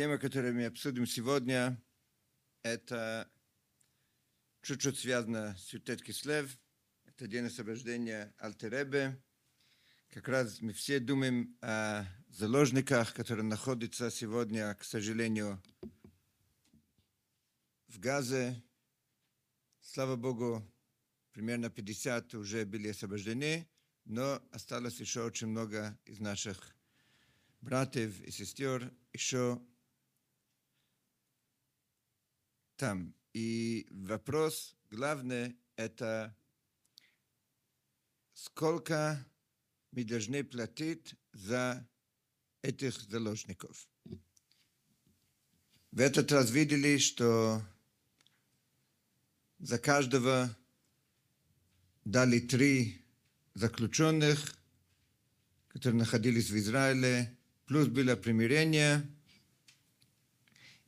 Тема, которую мы обсудим сегодня, это чуть-чуть связано с Ютет Кислев. Это день освобождения Алтеребе. Как раз мы все думаем о заложниках, которые находятся сегодня, к сожалению, в Газе. Слава Богу, примерно 50 уже были освобождены, но осталось еще очень много из наших братьев и сестер еще там. И вопрос главный – это сколько мы должны платить за этих заложников. В этот раз видели, что за каждого дали три заключенных, которые находились в Израиле, плюс было примирение.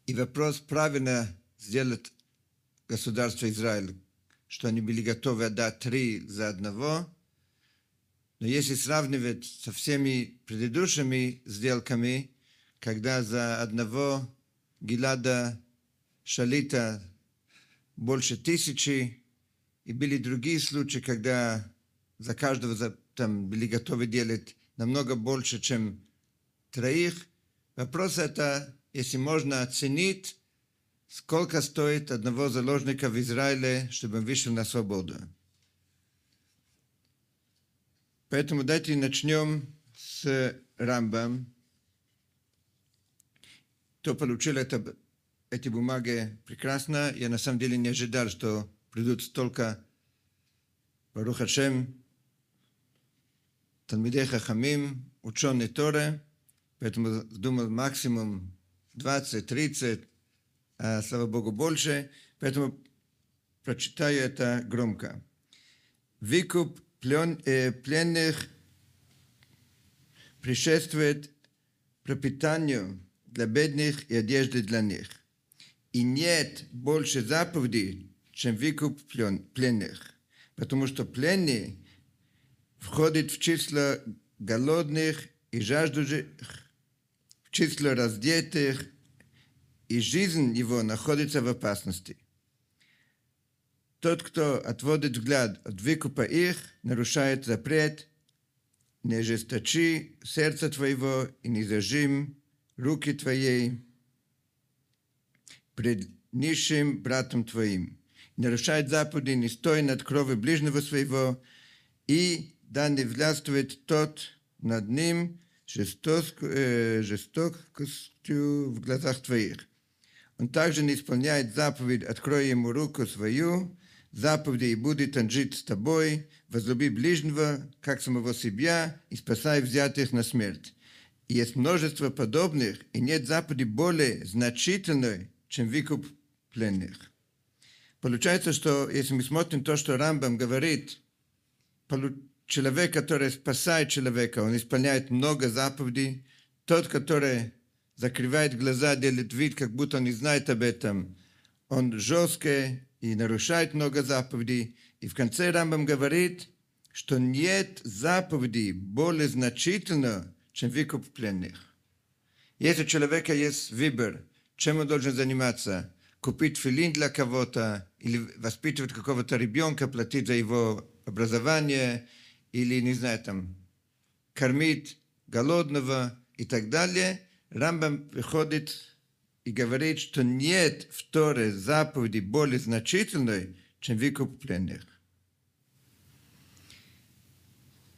И вопрос правильно сделать государство Израиль, что они были готовы отдать три за одного. Но если сравнивать со всеми предыдущими сделками, когда за одного Гилада Шалита больше тысячи, и были другие случаи, когда за каждого там были готовы делать намного больше, чем троих. Вопрос это, если можно оценить, сколько стоит одного заложника в Израиле, чтобы он вышел на свободу. Поэтому давайте начнем с Рамбам. Кто получил это, эти бумаги прекрасно. Я на самом деле не ожидал, что придут столько Барух Хашем, Талмидей Хахамим, ученые Торы. Поэтому думал максимум 20-30, а слава Богу больше. Поэтому прочитаю это громко. Выкуп плен, э, пленных предшествует пропитанию для бедных и одежды для них. И нет больше заповедей, чем выкуп плен, пленных, потому что пленные входят в число голодных и жаждущих число раздетых, и жизнь его находится в опасности. Тот, кто отводит взгляд от выкупа их, нарушает запрет, не ожесточи сердце твоего и не зажим руки твоей пред низшим братом твоим. Нарушает заповеди, не стой над кровью ближнего своего, и да не властвует тот над ним, жесток, э, жестокостью в глазах твоих. Он также не исполняет заповедь «Открой ему руку свою», заповеди «И будет он жить с тобой», «Возлюби ближнего, как самого себя, и спасай взятых на смерть». И есть множество подобных, и нет заповеди более значительной, чем выкуп пленных. Получается, что если мы смотрим то, что Рамбам говорит, человек, который спасает человека, он исполняет много заповедей. Тот, который закрывает глаза, делает вид, как будто он не знает об этом, он жесткий и нарушает много заповедей. И в конце Рамбам говорит, что нет заповедей более значительно, чем выкуп пленных. Если у человека есть выбор, чем он должен заниматься, купить филин для кого-то или воспитывать какого-то ребенка, платить за его образование – или, не знаю, там, кормить голодного и так далее, Рамбам приходит и говорит, что нет в Торе заповеди более значительной, чем выкуп пленных.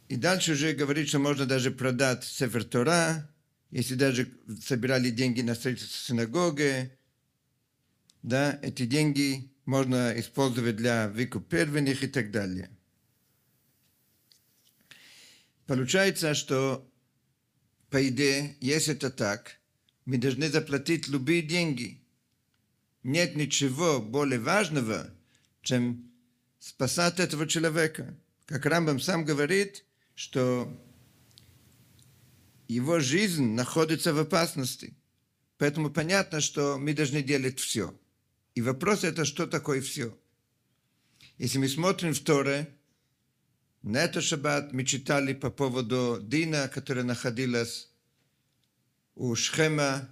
И дальше уже говорит, что можно даже продать Сефер Тора, если даже собирали деньги на строительство синагоги, да, эти деньги можно использовать для выкуп первенных и так далее. Получается, что по идее, если это так, мы должны заплатить любые деньги. Нет ничего более важного, чем спасать этого человека. Как Рамбам сам говорит, что его жизнь находится в опасности. Поэтому понятно, что мы должны делать все. И вопрос это, что такое все. Если мы смотрим в Торе, на этот шаббат мы читали по поводу Дина, которая находилась у Шхема,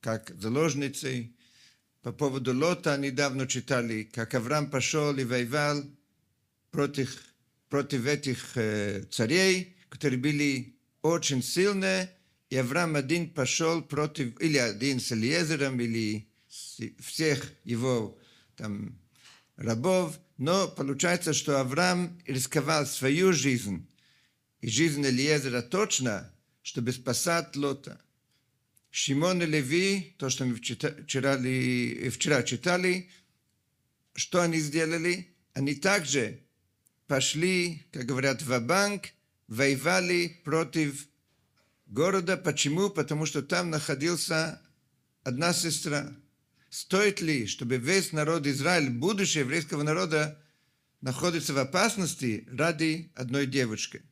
как заложницей. По поводу Лота недавно читали, как Авраам пошел и воевал против, против этих э, царей, которые были очень сильные, и Авраам один пошел против, или один с Элиезером, или всех его там рабов, но получается, что Авраам рисковал свою жизнь и жизнь Элиезера точно, чтобы спасать Лота. Шимон и Леви, то, что мы вчера, вчера читали, что они сделали? Они также пошли, как говорят, в банк воевали против города. Почему? Потому что там находился одна сестра. Стоит ли, чтобы весь народ Израиль, будущее еврейского народа, находится в опасности ради одной девочки?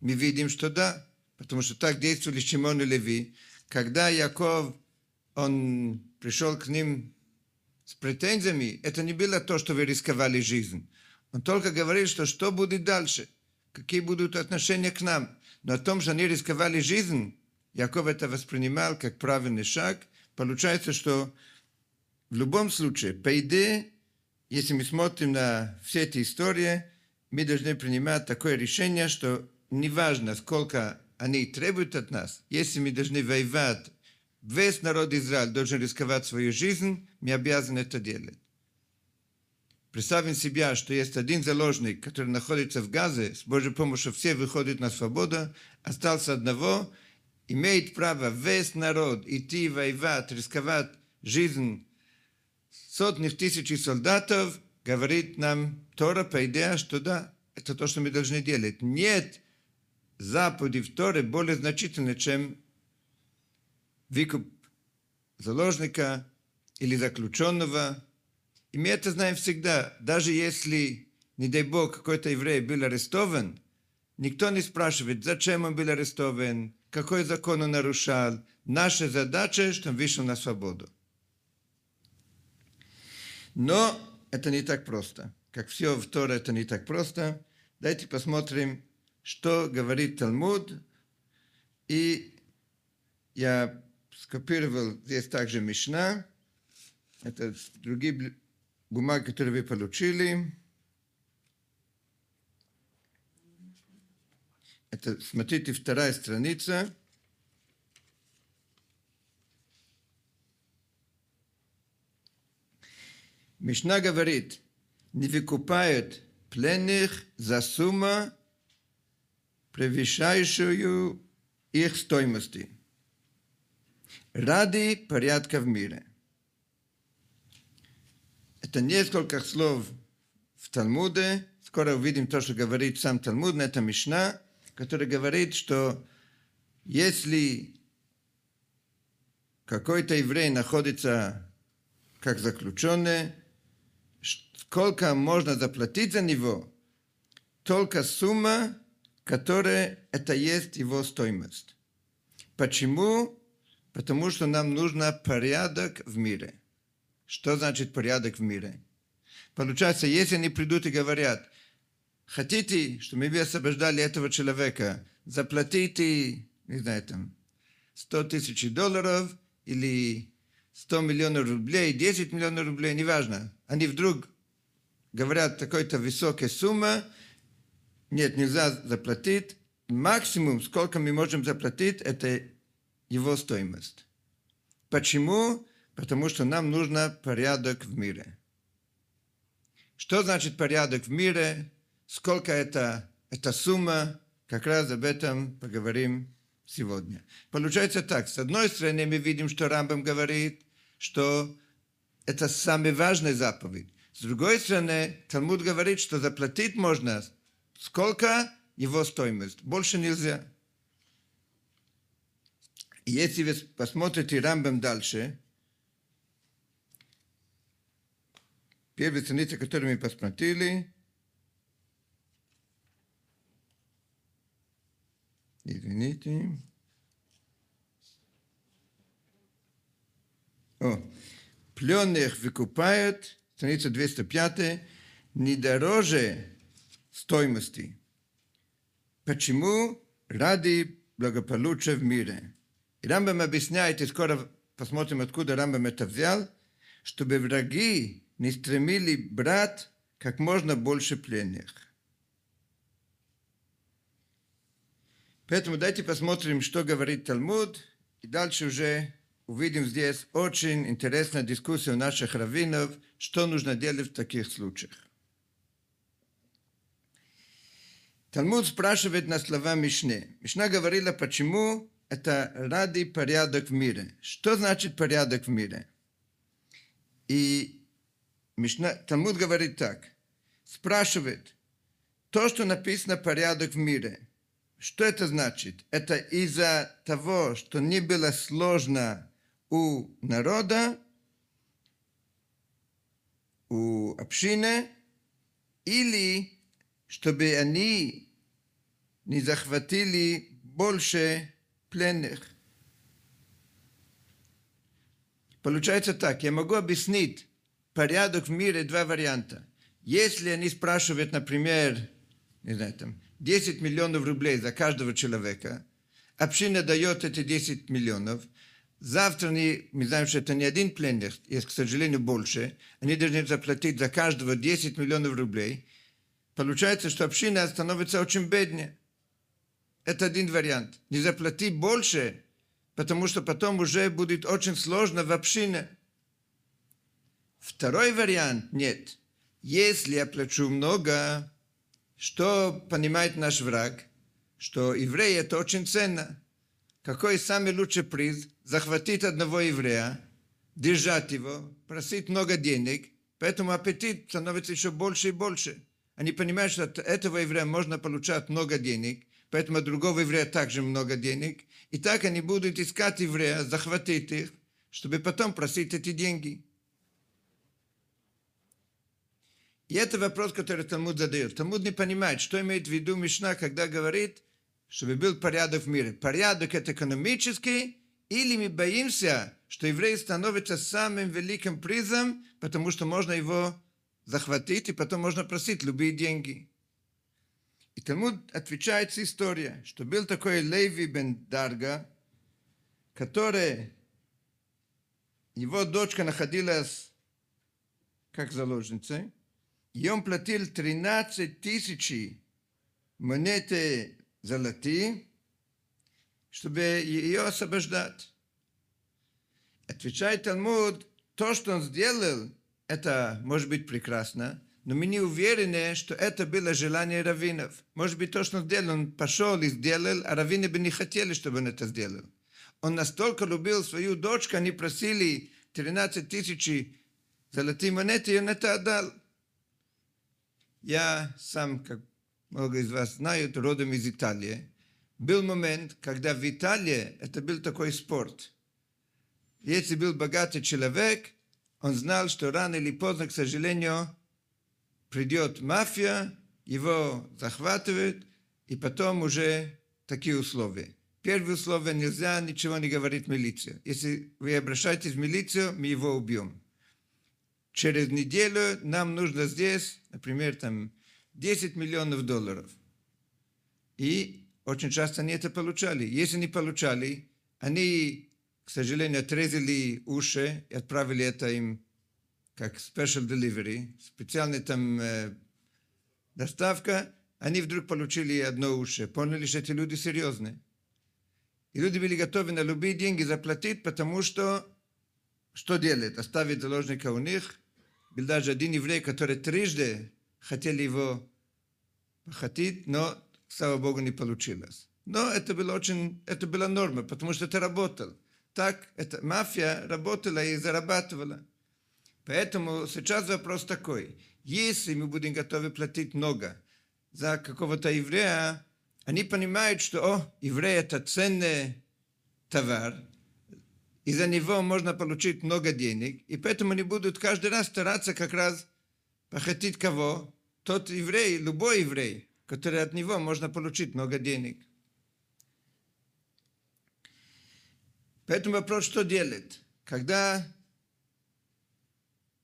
Мы видим, что да, потому что так действовали Шимон и Леви. Когда Яков, он пришел к ним с претензиями, это не было то, что вы рисковали жизнь. Он только говорил, что что будет дальше, какие будут отношения к нам. Но о том, что они рисковали жизнь, Яков это воспринимал как правильный шаг. Получается, что в любом случае, по идее, если мы смотрим на все эти истории, мы должны принимать такое решение, что неважно, сколько они требуют от нас, если мы должны воевать, весь народ Израиль должен рисковать свою жизнь, мы обязаны это делать. Представим себе, что есть один заложник, который находится в Газе, с Божьей помощью все выходят на свободу, остался одного, имеет право весь народ идти воевать, рисковать жизнь сотни тысяч солдатов, говорит нам Тора, по идее, что да, это то, что мы должны делать. Нет заповеди в Торе более значительны, чем выкуп заложника или заключенного. И мы это знаем всегда. Даже если, не дай Бог, какой-то еврей был арестован, никто не спрашивает, зачем он был арестован, какой закон он нарушал. Наша задача, что он вышел на свободу. Но это не так просто. Как все в Торе, это не так просто. Давайте посмотрим что говорит Талмуд. И я скопировал здесь также Мишна. Это другие бумаги, которые вы получили. Это, смотрите, вторая страница. Мишна говорит, не выкупают пленных за сумму превышающую их стоимости ради порядка в мире. Это несколько слов в Талмуде. Скоро увидим то, что говорит сам Талмуд, это Мишна, который говорит, что если какой-то еврей находится как заключенный, сколько можно заплатить за него, только сумма, которое это есть его стоимость. Почему? Потому что нам нужно порядок в мире. Что значит порядок в мире? Получается, если они придут и говорят, хотите, чтобы мы освобождали этого человека, заплатите, не знаю, там, 100 тысяч долларов или 100 миллионов рублей, 10 миллионов рублей, неважно. Они вдруг говорят такой-то высокая сумма, нет, нельзя заплатить. Максимум, сколько мы можем заплатить, это его стоимость. Почему? Потому что нам нужно порядок в мире. Что значит порядок в мире? Сколько это, это сумма? Как раз об этом поговорим сегодня. Получается так. С одной стороны, мы видим, что Рамбам говорит, что это самая важная заповедь. С другой стороны, Талмуд говорит, что заплатить можно Сколько его стоимость? Больше нельзя. Если вы посмотрите Рамбам дальше, первая страница, которую мы посмотрели, извините, о, пленных выкупают, страница 205, не дороже стоимости. Почему? Ради благополучия в мире. И Рамбам объясняет, и скоро посмотрим, откуда Рамбам это взял, чтобы враги не стремили брать как можно больше пленных. Поэтому давайте посмотрим, что говорит Талмуд, и дальше уже увидим здесь очень интересная дискуссия у наших раввинов, что нужно делать в таких случаях. Талмуд спрашивает на слова Мишне. Мишна говорила, почему это ради порядок в мире. Что значит порядок в мире? И Мишна, Талмуд говорит так. Спрашивает, то, что написано порядок в мире, что это значит? Это из-за того, что не было сложно у народа, у общины, или чтобы они не захватили больше пленных. Получается так, я могу объяснить порядок в мире два варианта. Если они спрашивают, например, не знаю, там, 10 миллионов рублей за каждого человека, община дает эти 10 миллионов, завтра они, мы знаем, что это не один пленник, есть, к сожалению, больше, они должны заплатить за каждого 10 миллионов рублей, получается, что община становится очень беднее. Это один вариант. Не заплати больше, потому что потом уже будет очень сложно в общине. Второй вариант – нет. Если я плачу много, что понимает наш враг? Что евреи – это очень ценно. Какой самый лучший приз? Захватить одного еврея, держать его, просить много денег, поэтому аппетит становится еще больше и больше. Они понимают, что от этого еврея можно получать много денег, поэтому от другого еврея также много денег. И так они будут искать еврея, захватить их, чтобы потом просить эти деньги. И это вопрос, который Талмуд задает. Талмуд не понимает, что имеет в виду Мишна, когда говорит, чтобы был порядок в мире. Порядок это экономический, или мы боимся, что еврей становится самым великим призом, потому что можно его захватить, и потом можно просить любые деньги. И Талмуд отвечает с историей, что был такой Леви бен Дарга, который, его дочка находилась как заложница, и он платил 13 тысяч монеты золотые, чтобы ее освобождать. Отвечает Талмуд, то, что он сделал, это может быть прекрасно, но мы не уверены, что это было желание раввинов. Может быть, то, что он сделал, он пошел и сделал, а раввины бы не хотели, чтобы он это сделал. Он настолько любил свою дочку, они просили 13 тысяч золотые монеты, и он это отдал. Я сам, как много из вас знают, родом из Италии. Был момент, когда в Италии это был такой спорт. Если был богатый человек, он знал, что рано или поздно, к сожалению, придет мафия, его захватывают, и потом уже такие условия. Первое условие – нельзя ничего не говорить милиции. Если вы обращаетесь в милицию, мы его убьем через неделю нам нужно здесь, например, там 10 миллионов долларов. И очень часто они это получали. Если не получали, они, к сожалению, отрезали уши и отправили это им как special delivery, специальная там э, доставка, они вдруг получили одно уши, поняли, что эти люди серьезные. И люди были готовы на любые деньги заплатить, потому что что делать? Оставить заложника у них, был даже один еврей, который трижды хотели его похотить, но, слава Богу, не получилось. Но это было очень, это была норма, потому что это работало. Так, это, мафия работала и зарабатывала. Поэтому сейчас вопрос такой. Если мы будем готовы платить много за какого-то еврея, они понимают, что, о, еврей это ценный товар, и за него можно получить много денег, и поэтому они будут каждый раз стараться как раз похотить кого? Тот еврей, любой еврей, который от него можно получить много денег. Поэтому вопрос, что делать? Когда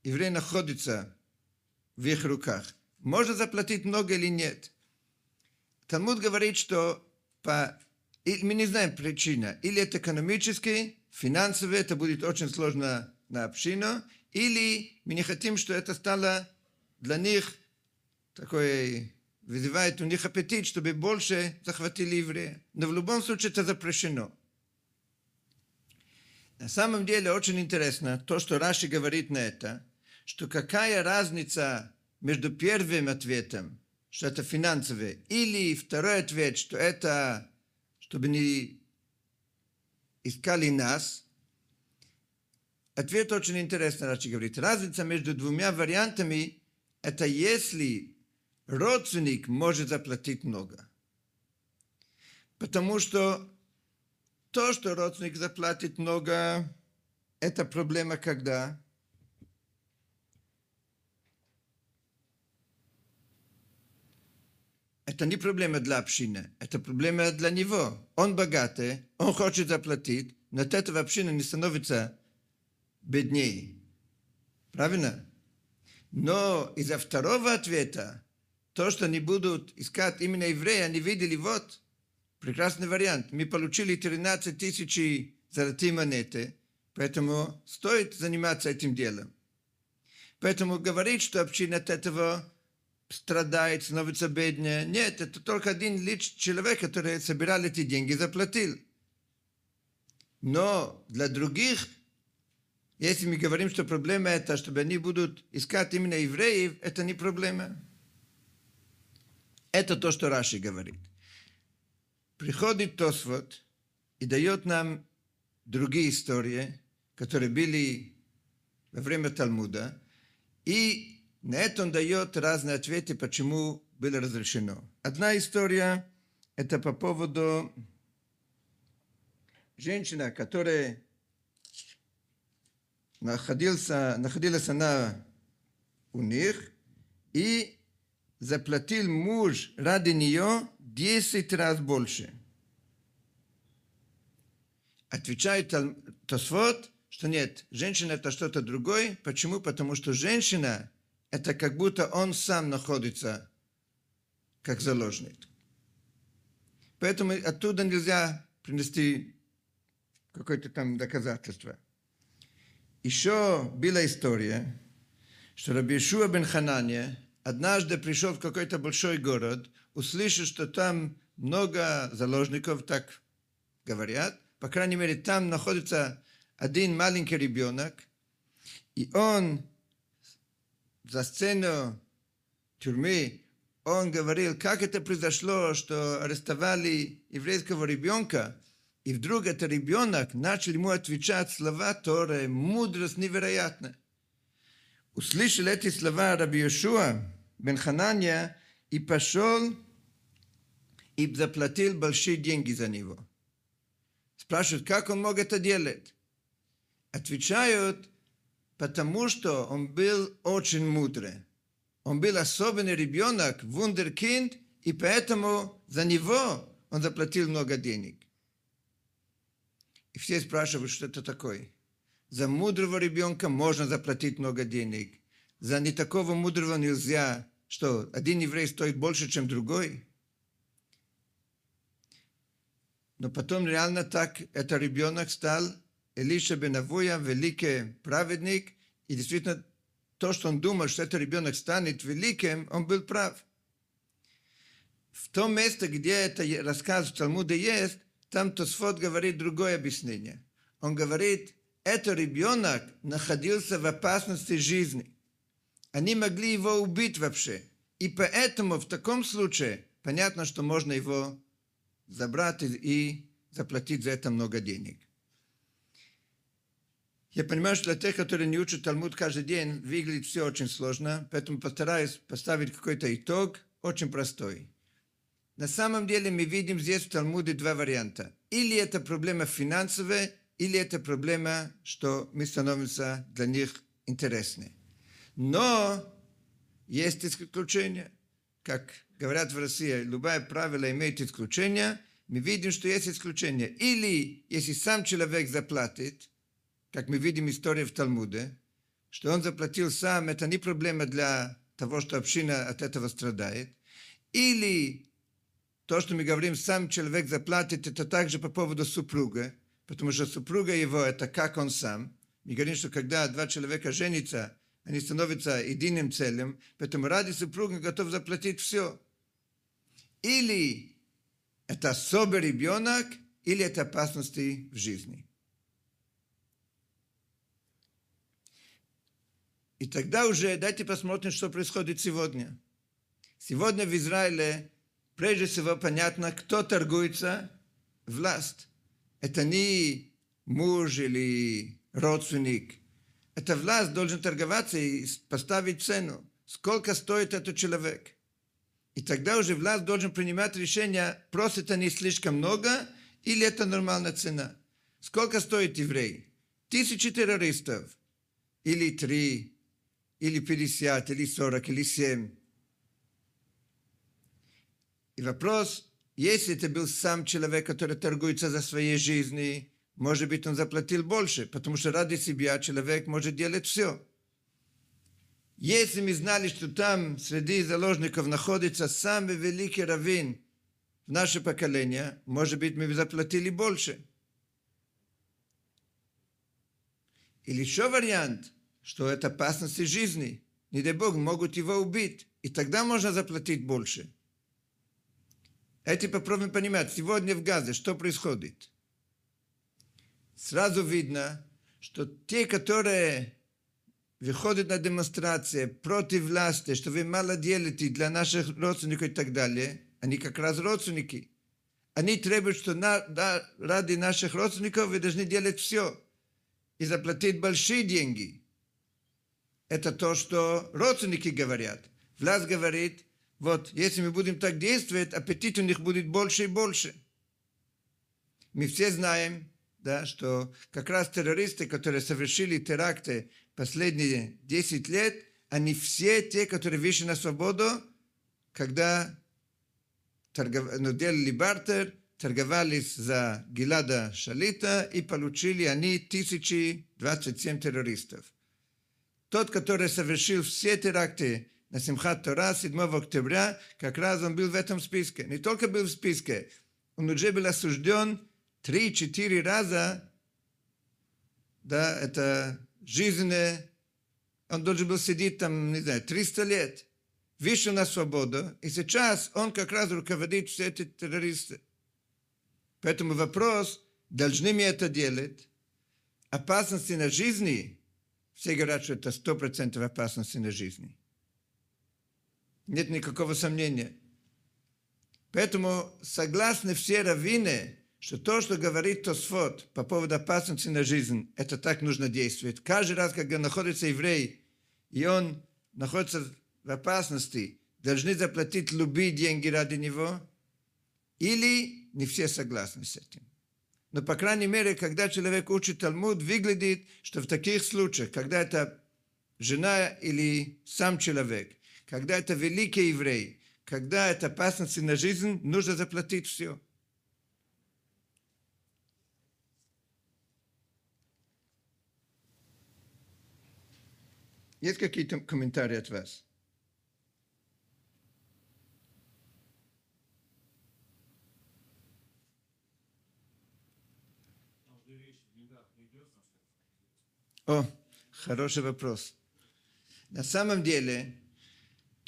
еврей находится в их руках, можно заплатить много или нет? Талмуд говорит, что по мы не знаем причина. Или это экономически, финансово, это будет очень сложно на общину, или мы не хотим, что это стало для них такой вызывает у них аппетит, чтобы больше захватили еврея. Но в любом случае это запрещено. На самом деле очень интересно то, что Раши говорит на это, что какая разница между первым ответом, что это финансовый, или второй ответ, что это, чтобы не искали нас. Ответ очень интересный, Раши говорит. Разница между двумя вариантами – это если родственник может заплатить много. Потому что то, что родственник заплатит много, это проблема когда? Это не проблема для общины, это проблема для него. Он богатый, он хочет заплатить, но от этого община не становится беднее. Правильно? Но из-за второго ответа то, что они будут искать именно еврея, они видели, вот, прекрасный вариант. Мы получили 13 тысяч золотые монеты, поэтому стоит заниматься этим делом. Поэтому говорить, что община от этого страдает, становится беднее. Нет, это только один лишь человек, который собирал эти деньги, заплатил. Но для других, если мы говорим, что проблема это, чтобы они будут искать именно евреев, это не проблема. Это то, что Раши говорит. Приходит Тосфот и дает нам другие истории, которые были во время Талмуда, и на это он дает разные ответы, почему было разрешено. Одна история – это по поводу женщины, которая находился, находилась она у них, и заплатил муж ради нее 10 раз больше. Отвечает Тосфот, что нет, женщина это что-то другое. Почему? Потому что женщина это как будто он сам находится как заложник. Поэтому оттуда нельзя принести какое-то там доказательство. Еще была история, что Рабишуа бен Ханания однажды пришел в какой-то большой город, услышал, что там много заложников, так говорят, по крайней мере, там находится один маленький ребенок, и он за сцену тюрьмы, он говорил, как это произошло, что арестовали еврейского ребенка, и вдруг этот ребенок начал ему отвечать слова Торы, мудрость невероятная. Услышал эти слова Раби Йошуа, бен Ханания и пошел и заплатил большие деньги за него. Спрашивают, как он мог это делать? Отвечают, потому что он был очень мудрый. Он был особенный ребенок, вундеркинд, и поэтому за него он заплатил много денег. И все спрашивают, что это такое. За мудрого ребенка можно заплатить много денег. За не такого мудрого нельзя, что один еврей стоит больше, чем другой. Но потом реально так этот ребенок стал Илиша бен Авуя, великий праведник, и действительно то, что он думал, что этот ребенок станет великим, он был прав. В том месте, где это рассказ в Талмуде есть, там Тосфот говорит другое объяснение. Он говорит, этот ребенок находился в опасности жизни – они могли его убить вообще. И поэтому в таком случае понятно, что можно его забрать и заплатить за это много денег. Я понимаю, что для тех, которые не учат Талмуд каждый день, выглядит все очень сложно, поэтому постараюсь поставить какой-то итог, очень простой. На самом деле мы видим здесь в Талмуде два варианта. Или это проблема финансовая, или это проблема, что мы становимся для них интересны. Но есть исключения. Как говорят в России, любое правило имеет исключение. Мы видим, что есть исключение. Или если сам человек заплатит, как мы видим историю в Талмуде, что он заплатил сам, это не проблема для того, что община от этого страдает. Или То, что мы говорим, сам человек заплатит, это также по поводу супруга, потому что супруга его, это как он сам. Мы говорим, что когда два человека женятся, они становятся единым целым, поэтому ради супруга готов заплатить все. Или это особый ребенок, или это опасности в жизни. И тогда уже давайте посмотрим, что происходит сегодня. Сегодня в Израиле прежде всего понятно, кто торгуется власть. Это не муж или родственник. Это власть должен торговаться и поставить цену. Сколько стоит этот человек? И тогда уже власть должен принимать решение, просит не слишком много или это нормальная цена. Сколько стоит еврей? Тысячи террористов. Или три, или пятьдесят, или сорок, или семь. И вопрос, если это был сам человек, который торгуется за своей жизни, может быть, он заплатил больше, потому что ради себя человек может делать все. Если мы знали, что там среди заложников находится самый великий раввин в наше поколение, может быть, мы заплатили больше. Или еще вариант, что это опасность жизни. Не дай Бог, могут его убить. И тогда можно заплатить больше. Эти попробуем понимать. Сегодня в Газе что происходит? Сразу видно, что те, которые выходят на демонстрации против власти, что вы мало делаете для наших родственников и так далее, они как раз родственники. Они требуют, что на, да, ради наших родственников вы должны делать все и заплатить большие деньги. Это то, что родственники говорят. Власть говорит, вот, если мы будем так действовать, аппетит у них будет больше и больше. Мы все знаем, да, что как раз террористы, которые совершили теракты последние 10 лет, они все те, которые вышли на свободу, когда торгов... ну, делали бартер, торговались за Гилада Шалита и получили они 1027 террористов. Тот, который совершил все теракты на Симхат Тора 7 октября, как раз он был в этом списке. Не только был в списке, он уже был осужден 3-4 раза, да, это жизненное, он должен был сидеть там, не знаю, 300 лет, вышел на свободу, и сейчас он как раз руководит все эти террористы. Поэтому вопрос, должны мы это делать? Опасности на жизни, все говорят, что это 100% опасности на жизни. Нет никакого сомнения. Поэтому согласны все раввины, что то, что говорит Тосфот по поводу опасности на жизнь, это так нужно действовать. Каждый раз, когда находится еврей, и он находится в опасности, должны заплатить любые деньги ради него, или не все согласны с этим. Но, по крайней мере, когда человек учит Талмуд, выглядит, что в таких случаях, когда это жена или сам человек, когда это великий еврей, когда это опасность на жизнь, нужно заплатить все. Есть какие-то комментарии от вас? О, хороший вопрос. На самом деле,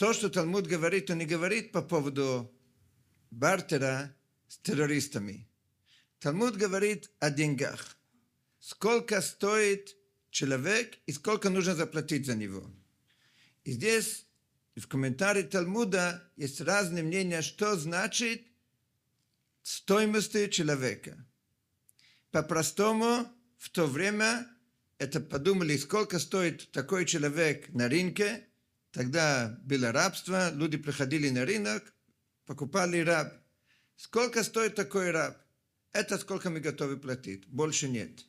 то, что Талмуд говорит, он не говорит по поводу бартера с террористами. Талмуд говорит о деньгах. Сколько стоит человек и сколько нужно заплатить за него. И здесь в комментарии Талмуда есть разные мнения, что значит стоимость человека. По-простому, в то время это подумали, сколько стоит такой человек на рынке, Тогда было рабство, люди приходили на рынок, покупали раб. Сколько стоит такой раб? Это сколько мы готовы платить, больше нет.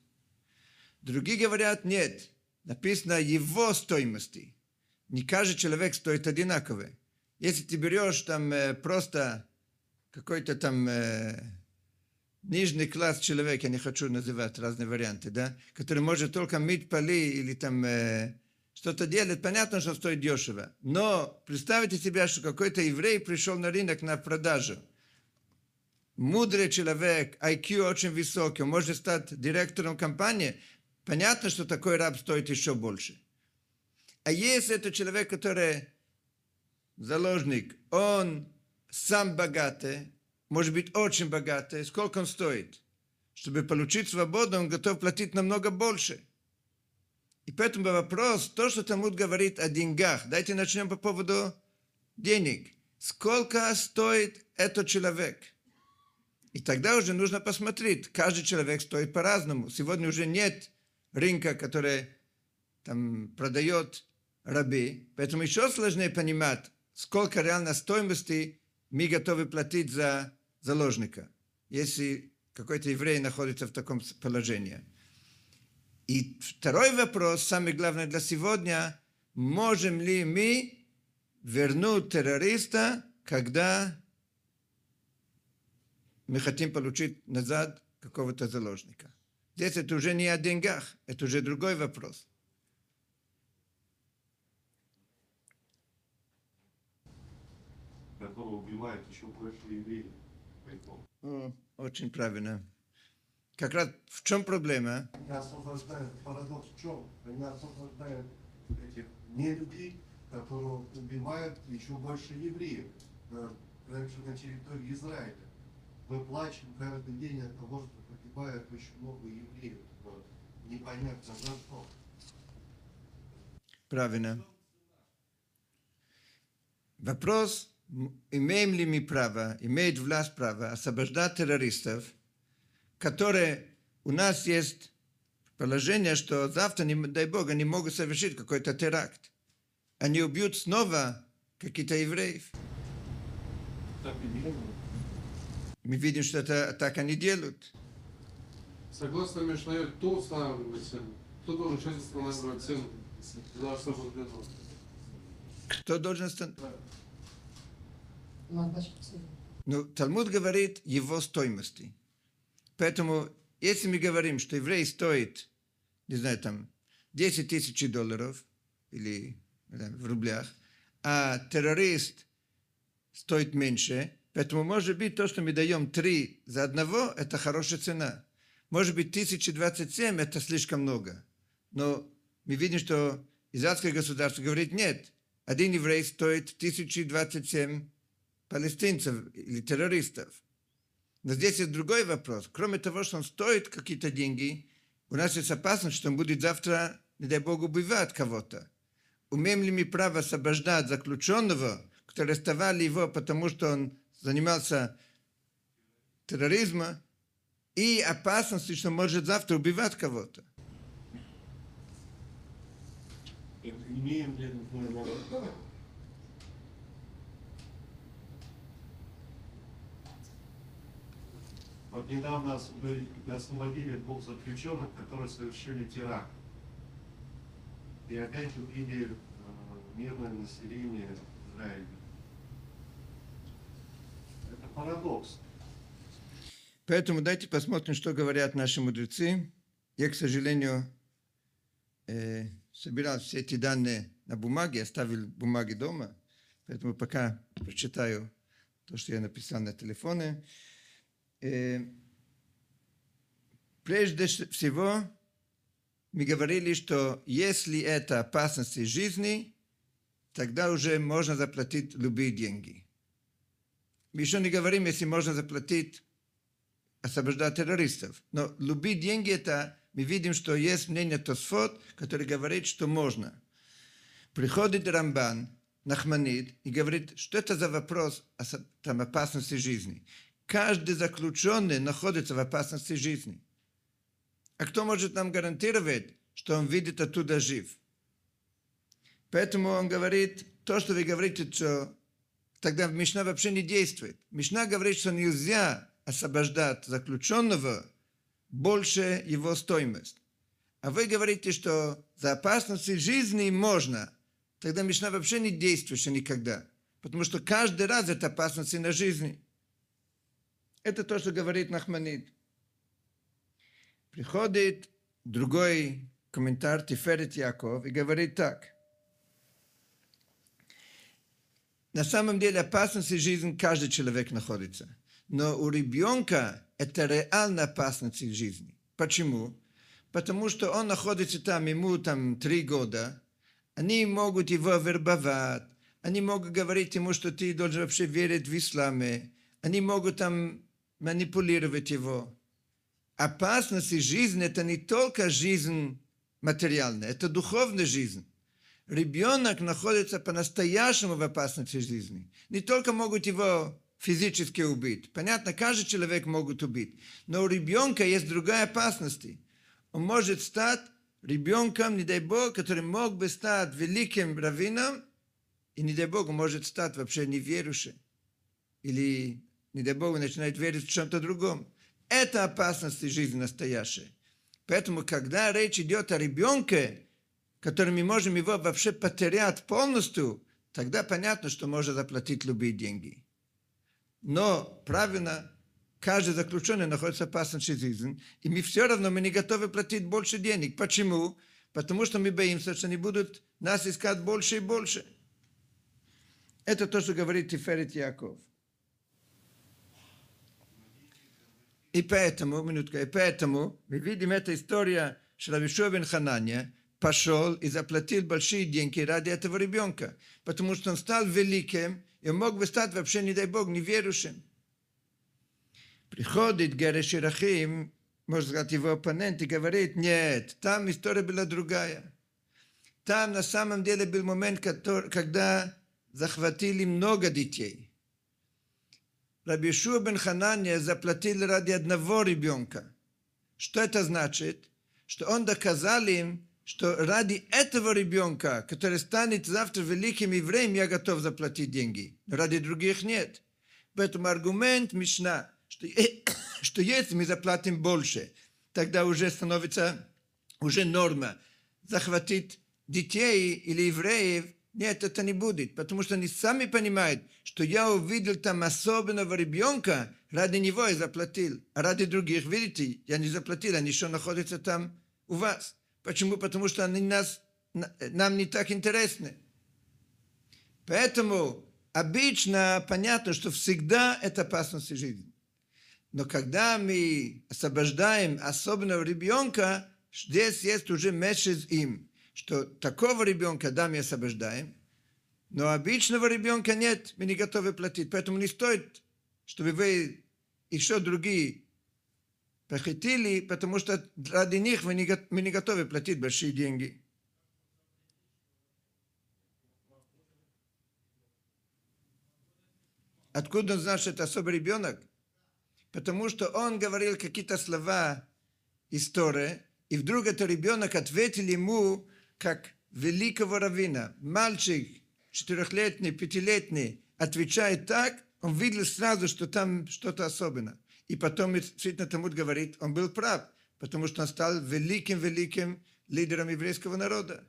Другие говорят, нет, написано его стоимости. Не каждый человек стоит одинаково. Если ты берешь там э, просто какой-то там э, нижний класс человека, я не хочу называть разные варианты, да, который может только мыть поли или там э, что-то делает, понятно, что стоит дешево. Но представьте себе, что какой-то еврей пришел на рынок на продажу. мудрый человек, IQ очень высокий, он может стать директором компании, понятно, что такой раб стоит еще больше. А если это человек, который заложник, он сам богатый, может быть очень богатый, сколько он стоит? Чтобы получить свободу, он готов платить намного больше. И поэтому вопрос, то, что Талмуд говорит о деньгах, давайте начнем по поводу денег. Сколько стоит этот человек? И тогда уже нужно посмотреть, каждый человек стоит по-разному. Сегодня уже нет рынка, который там продает рабы, поэтому еще сложнее понимать, сколько реально стоимости мы готовы платить за заложника, если какой-то еврей находится в таком положении. И второй вопрос, самый главный для сегодня, можем ли мы вернуть террориста, когда мы хотим получить назад какого-то заложника. Здесь это уже не о деньгах, это уже другой вопрос. которого убивают еще больше евреев. Очень правильно. Как раз в чем проблема? Они освобождают, парадокс в чем? Они освобождают этих не людей, которые убивают еще больше евреев. на- Раньше на территории Израиля. Мы плачем каждый день от того, что погибает очень много евреев. Но непонятно за что. Правильно. Вопрос, имеем ли мы право, имеет власть право освобождать террористов, которые у нас есть положение, что завтра, не, дай Бог, они могут совершить какой-то теракт. Они убьют снова каких-то евреев. Так и делают. Мы видим, что это так они делают. Согласно Мишнаю, кто устанавливает цену? Кто должен сейчас устанавливать цену за освобожденного? Кто должен цену. Ну, Талмуд говорит его стоимости. Поэтому, если мы говорим, что еврей стоит, не знаю, там, 10 тысяч долларов, или знаю, в рублях, а террорист стоит меньше, поэтому, может быть, то, что мы даем 3 за одного, это хорошая цена. Может быть, 1027 это слишком много. Но мы видим, что израильское государство говорит, нет, один еврей стоит 1027 палестинцев или террористов. Но здесь есть другой вопрос. Кроме того, что он стоит какие-то деньги, у нас есть опасность, что он будет завтра, не дай Бог, убивать кого-то. Умеем ли мы право освобождать заключенного, которые оставали его, потому что он занимался терроризмом, и опасности, что может завтра убивать кого-то. Имеем ли Вот недавно освободили, двух заключенных, которые совершили теракт. И опять убили э, мирное население Израиля. Это парадокс. Поэтому давайте посмотрим, что говорят наши мудрецы. Я, к сожалению, э, собирал все эти данные на бумаге, оставил бумаги дома, поэтому пока прочитаю то, что я написал на телефоне. Э, прежде всего, мы говорили, что если это опасности жизни, тогда уже можно заплатить любые деньги. Мы еще не говорим, если можно заплатить освобождать террористов. Но любые деньги это, мы видим, что есть мнение Тосфот, который говорит, что можно. Приходит Рамбан, Нахманид, и говорит, что это за вопрос там, опасности жизни. Каждый заключенный находится в опасности жизни. А кто может нам гарантировать, что он видит оттуда жив? Поэтому он говорит, то, что вы говорите, что тогда Мишна вообще не действует. Мишна говорит, что нельзя освобождать заключенного больше его стоимость. А вы говорите, что за опасности жизни можно. Тогда Мишна вообще не действует еще никогда. Потому что каждый раз это опасности на жизни. Это то, что говорит Нахманид. Приходит другой комментарий Тиферет Яков и говорит так. На самом деле опасности жизни каждый человек находится. Но у ребенка это реально опасность жизни. Почему? Потому что он находится там, ему там три года, они могут его вербовать, они могут говорить ему, что ты должен вообще верить в исламе, они могут там манипулировать его. Опасность и жизнь – это не только жизнь материальная, это духовная жизнь. Ребенок находится по-настоящему в опасности жизни. Не только могут его физически убить. Понятно, каждый человек могут убить. Но у ребенка есть другая опасность. Он может стать ребенком, не дай Бог, который мог бы стать великим раввином, и не дай Бог, может стать вообще неверующим. Или, не дай Бог, начинает верить в чем-то другом. Это опасность жизни настоящая. Поэтому, когда речь идет о ребенке, которым мы можем его вообще потерять полностью, тогда понятно, что можно заплатить любые деньги. Но правильно, каждый заключенный находится в опасности жизни, и мы все равно мы не готовы платить больше денег. Почему? Потому что мы боимся, что они будут нас искать больше и больше. Это то, что говорит Тиферет Яков. И поэтому, минутка, и поэтому мы видим эта история, что Равишо бен Ханания пошел и заплатил большие деньги ради этого ребенка, потому что он стал великим, и он мог бы стать вообще, не дай Бог, неверующим. Приходит Гереш Ирахим, можно сказать, его оппонент, и говорит, нет, там история была другая. Там на самом деле был момент, который, когда захватили много детей. Раби бен Ханания заплатил ради одного ребенка. Что это значит? Что он доказал им, что ради этого ребенка, который станет завтра великим евреем, я готов заплатить деньги. Ради других нет. Поэтому аргумент Мишна, что, что если мы заплатим больше, тогда уже становится уже норма захватить детей или евреев – нет, это не будет, потому что они сами понимают, что я увидел там особенного ребенка, ради него я заплатил, а ради других, видите, я не заплатил, они еще находятся там у вас. Почему? Потому что они нас, нам не так интересны. Поэтому обычно понятно, что всегда это опасность жизни. Но когда мы освобождаем особенного ребенка, здесь есть уже месяц им – что такого ребенка, да, мы освобождаем, но обычного ребенка нет, мы не готовы платить. Поэтому не стоит, чтобы вы еще другие похитили, потому что ради них мы не, мы не готовы платить большие деньги. Откуда он знал, что это особый ребенок? Потому что он говорил какие-то слова истории, и вдруг этот ребенок ответил ему, как великого равина. Мальчик четырехлетний, пятилетний отвечает так, он видел сразу, что там что-то особенное. И потом действительно Талмуд говорит, он был прав, потому что он стал великим-великим лидером еврейского народа.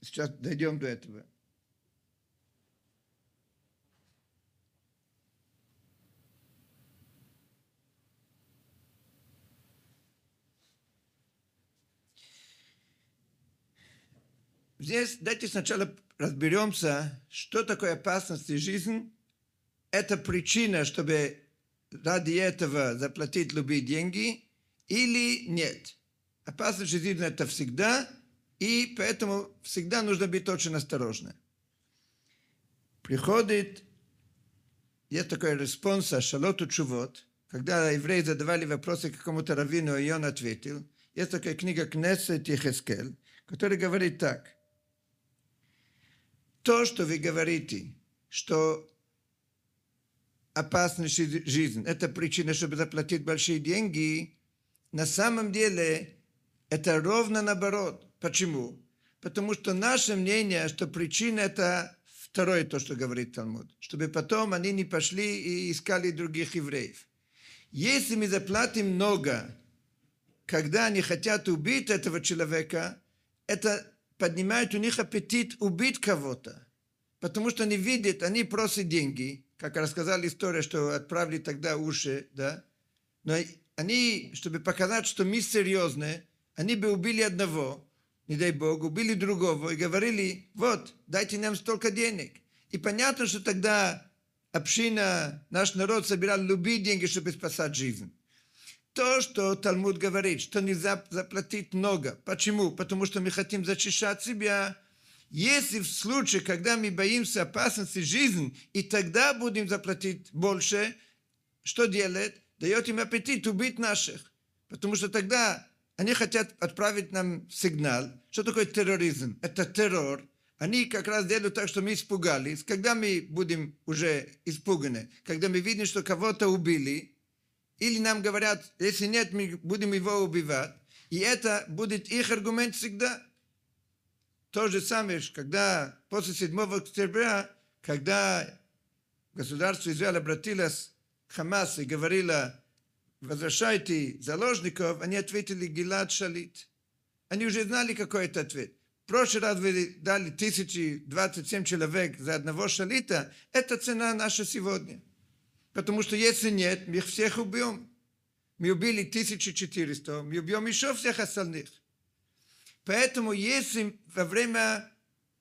Сейчас дойдем до этого. Здесь дайте сначала разберемся, что такое опасность и жизнь. Это причина, чтобы ради этого заплатить любые деньги или нет. Опасность жизни это всегда, и поэтому всегда нужно быть очень осторожным. Приходит, есть такой респонс, שאלות ותשובות, когда евреи задавали вопросы какому-то раввину, и он ответил. Есть такая книга Кнессет Йехезкель, которая говорит так – то, что вы говорите, что опасность жизнь, это причина, чтобы заплатить большие деньги, на самом деле это ровно наоборот. Почему? Потому что наше мнение, что причина это второе то, что говорит Талмуд, чтобы потом они не пошли и искали других евреев. Если мы заплатим много, когда они хотят убить этого человека, это поднимает у них аппетит убить кого-то. Потому что они видят, они просят деньги, как рассказали историю, что отправили тогда уши, да. Но они, чтобы показать, что мы серьезные, они бы убили одного. не дай бог, убили другого и говорили, вот, дайте нам столько денег. И понятно, что тогда община, наш народ собирал любые деньги, чтобы спасать жизнь. То, что Талмуд говорит, что нельзя заплатить много. Почему? Потому что мы хотим зачищать себя. Если в случае, когда мы боимся опасности жизни, и тогда будем заплатить больше, что делает? Дает им аппетит убить наших. Потому что тогда они хотят отправить нам сигнал. Что такое терроризм? Это террор. Они как раз делают так, что мы испугались. Когда мы будем уже испуганы, когда мы видим, что кого-то убили, или нам говорят, если нет, мы будем его убивать, и это будет их аргумент всегда. То же самое, когда после 7 октября, когда государство Израиль обратилось к Хамас и говорило, возвращайте заложников, они ответили Гилад Шалит. Они уже знали, какой это ответ. В прошлый раз вы дали 1027 человек за одного шалита, это цена наша сегодня. Потому что если нет, мы их всех убьем. Мы убили 1400, мы убьем еще всех остальных. Поэтому если во время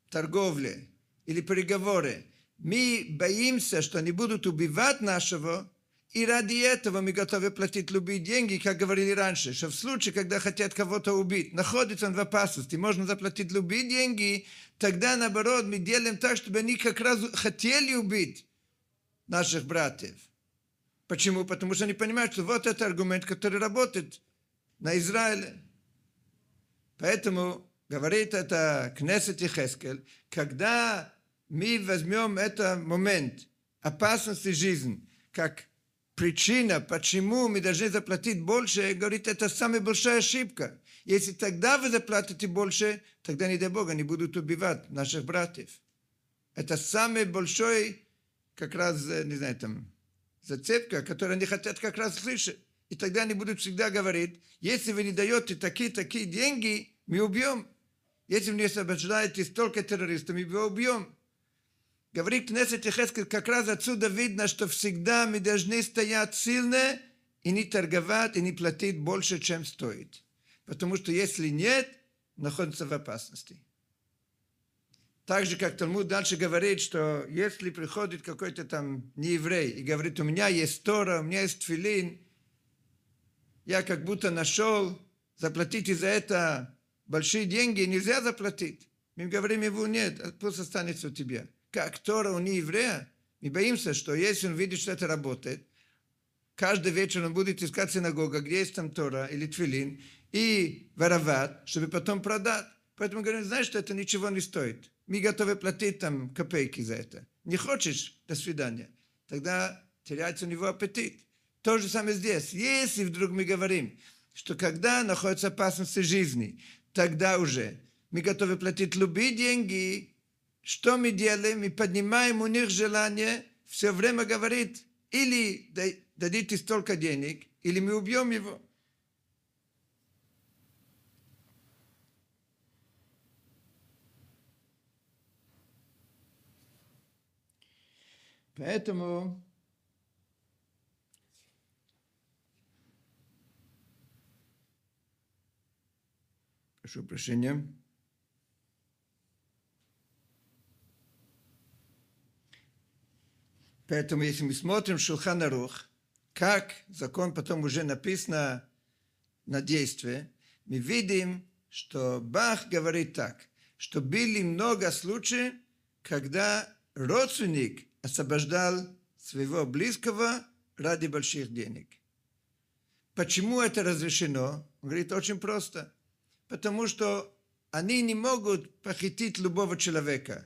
торговли или переговоры мы боимся, что они будут убивать нашего, и ради этого мы готовы платить любые деньги, как говорили раньше, что в случае, когда хотят кого-то убить, находится он в опасности, можно заплатить любые деньги, тогда наоборот мы делаем так, чтобы они как раз хотели убить наших братьев. Почему? Потому что они понимают, что вот это аргумент, который работает на Израиле. Поэтому говорит это Кнессет и Хескель, когда мы возьмем этот момент опасности жизни, как причина, почему мы должны заплатить больше, говорит, это самая большая ошибка. Если тогда вы заплатите больше, тогда, не дай Бог, они будут убивать наших братьев. Это самый большой, как раз, не знаю, там, зацепка, которую они хотят как раз слышать. И тогда они будут всегда говорить, если вы не даете такие-такие деньги, мы убьем. Если вы не освобождаете столько террористов, мы его убьем. Говорит Кнессет Хескель, как раз отсюда видно, что всегда мы должны стоять сильно и не торговать, и не платить больше, чем стоит. Потому что если нет, находится в опасности. Так же, как Талмуд дальше говорит, что если приходит какой-то там нееврей и говорит, у меня есть Тора, у меня есть Тфилин, я как будто нашел, заплатите за это большие деньги, нельзя заплатить. Мы говорим ему, нет, пусть останется у тебя. Как Тора у нееврея, мы боимся, что если он видит, что это работает, каждый вечер он будет искать синагога, где есть там Тора или Твилин, и воровать, чтобы потом продать. Поэтому говорим, знаешь, что это ничего не стоит. Мы готовы платить там копейки за это. Не хочешь? До свидания. Тогда теряется у него аппетит. То же самое здесь. Если вдруг мы говорим, что когда находится опасность жизни, тогда уже мы готовы платить любые деньги, что мы делаем? Мы поднимаем у них желание все время говорить, или дадите столько денег, или мы убьем его. Поэтому прошу прощения. Поэтому, если мы смотрим Шулхан Арух, как закон потом уже написано на действие, мы видим, что Бах говорит так, что были много случаев, когда родственник освобождал своего близкого ради больших денег. Почему это разрешено? Он говорит очень просто. Потому что они не могут похитить любого человека.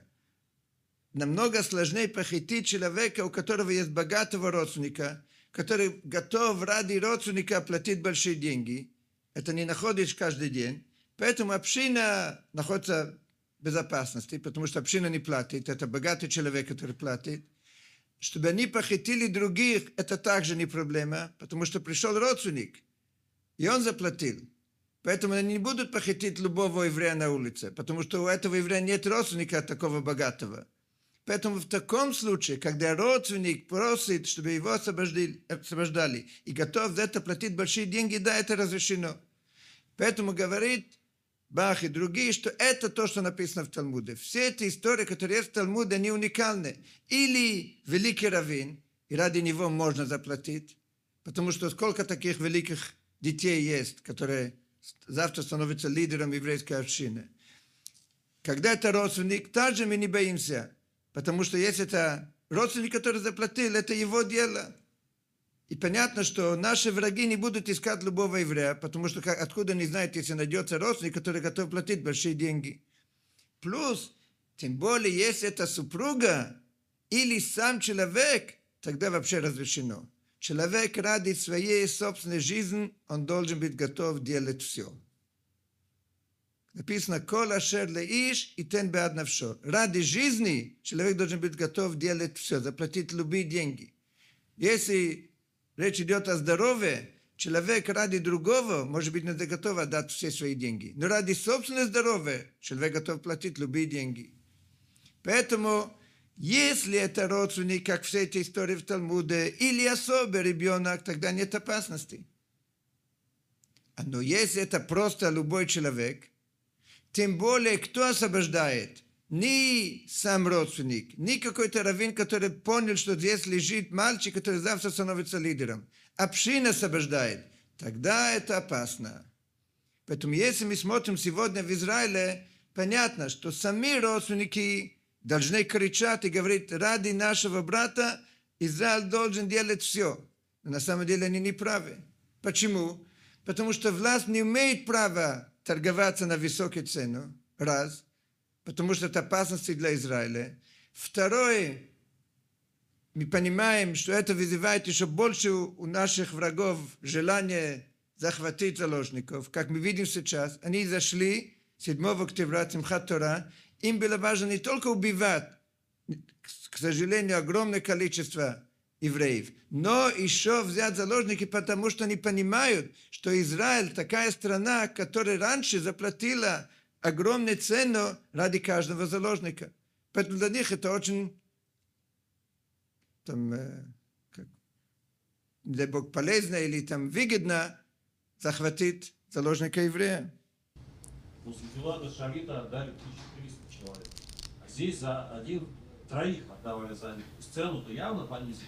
Намного сложнее похитить человека, у которого есть богатого родственника, который готов ради родственника платить большие деньги. Это не находишь каждый день. Поэтому община находится безопасности, потому что община не платит. Это богатый человек, который платит. Чтобы они похитили других, это также не проблема, потому что пришел родственник, и он заплатил. Поэтому они не будут похитить любого еврея на улице, потому что у этого еврея нет родственника такого богатого. Поэтому в таком случае, когда родственник просит, чтобы его освобождали, и готов за это платить большие деньги, да, это разрешено. Поэтому говорит Бах и другие, что это то, что написано в Талмуде. Все эти истории, которые есть в Талмуде, они уникальны. Или великий раввин, и ради него можно заплатить, потому что сколько таких великих детей есть, которые завтра становятся лидером еврейской общины. Когда это родственник, также мы не боимся, потому что если это родственник, который заплатил, это его дело. И понятно, что наши враги не будут искать любого еврея, потому что как, откуда они знают, если найдется родственник, который готов платить большие деньги. Плюс, тем более, если это супруга или сам человек, тогда вообще разрешено. Человек ради своей собственной жизни, он должен быть готов делать все. Написано, кол ашер леиш и тен беад навшо. Ради жизни человек должен быть готов делать все, заплатить любые деньги. Если речь идет о здоровье, человек ради другого, может быть, не готов отдать все свои деньги. Но ради собственного здоровья человек готов платить любые деньги. Поэтому, если это родственник, как все эти истории в Талмуде, или особый ребенок, тогда нет опасности. Но если это просто любой человек, тем более, кто освобождает? Ни сам родственник, ни какой-то раввин, который понял, что здесь лежит мальчик, который завтра становится лидером. Община освобождает. Тогда это опасно. Поэтому если мы смотрим сегодня в Израиле, понятно, что сами родственники должны кричать и говорить, ради нашего брата Израиль должен делать все. Но на самом деле они не правы. Почему? Потому что власть не имеет права торговаться на высокую цену, раз, потому что это опасности для Израиля. Второе, мы понимаем, что это вызывает еще больше у наших врагов желание захватить заложников. Как мы видим сейчас, они зашли 7 октября, Цимхат Тора, им было важно не только убивать, к сожалению, огромное количество евреев, но еще взять заложники, потому что они понимают, что Израиль такая страна, которая раньше заплатила огромную цену ради каждого заложника. Поэтому для них это очень там, э, как, для Бог полезно или там выгодно захватить заложника еврея. После Гилада Шамита отдали 1300 человек. А здесь за один троих отдавали за них. Цену-то явно понизили.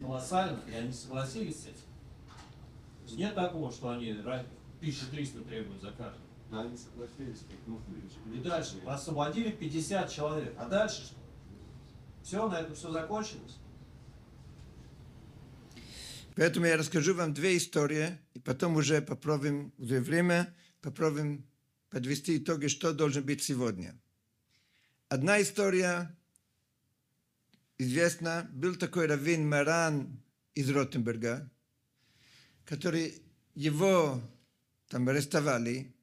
Колоссально, и они согласились с этим. Нет такого, что они ра- 1300 требуют за каждого. Да, они согласились, как нужно. И дальше освободили 50 человек. А дальше что? Все, на этом все закончилось. Поэтому я расскажу вам две истории, и потом уже попробуем, уже время, попробуем подвести итоги, что должен быть сегодня. Одна история известна, был такой раввин Маран из Ротенберга, который его там арестовали.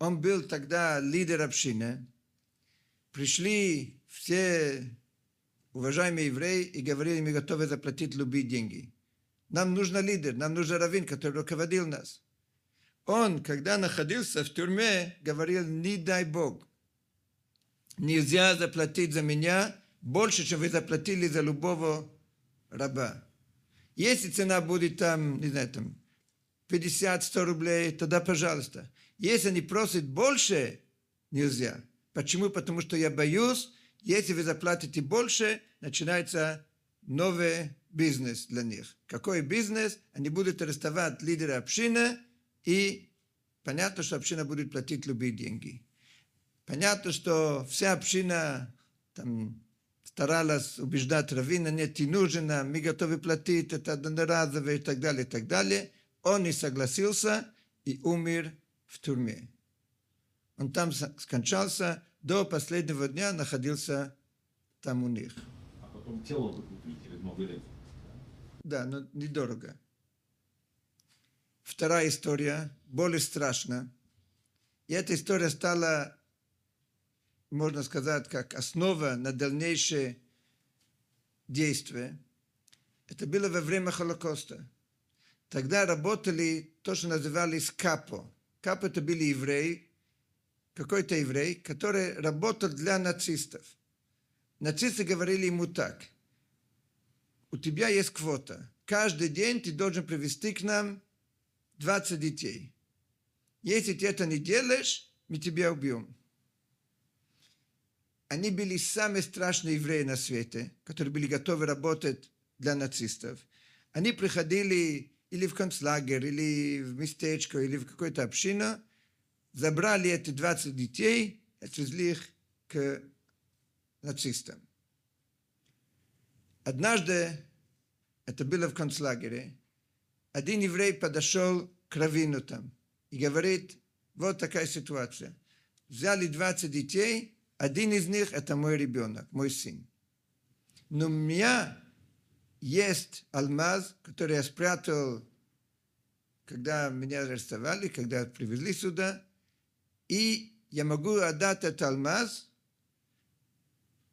Он был тогда лидер общины. Пришли все уважаемые евреи и говорили, мы готовы заплатить любые деньги. Нам нужен лидер, нам нужен раввин, который руководил нас. Он, когда находился в тюрьме, говорил, не дай Бог, нельзя заплатить за меня больше, чем вы заплатили за любого раба. Если цена будет там, не знаю, там 50-100 рублей, тогда пожалуйста. Если они просят больше, нельзя. Почему? Потому что я боюсь, если вы заплатите больше, начинается новый бизнес для них. Какой бизнес? Они будут арестовать лидера общины, и понятно, что община будет платить любые деньги. Понятно, что вся община там, старалась убеждать раввина, нет, не нужно, мы готовы платить, это одноразово и так далее, и так далее. Он не согласился и умер в тюрьме. Он там скончался, до последнего дня находился там у них. А потом тело лет. Да, но недорого. Вторая история, более страшная. И эта история стала, можно сказать, как основа на дальнейшее действие. Это было во время Холокоста. Тогда работали то, что назывались капо. Капо это были евреи, какой-то еврей, который работал для нацистов. Нацисты говорили ему так. У тебя есть квота. Каждый день ты должен привести к нам 20 детей. Если ты это не делаешь, мы тебя убьем. Они были самые страшные евреи на свете, которые были готовы работать для нацистов. Они приходили или в концлагерь, или в местечко, или в какую-то общину, забрали эти 20 детей, отвезли их к нацистам. Однажды, это было в концлагере, один еврей подошел к раввину там и говорит, вот такая ситуация. Взяли 20 детей, один из них это мой ребенок, мой сын. Но меня есть алмаз, который я спрятал, когда меня арестовали, когда привезли сюда, и я могу отдать этот алмаз,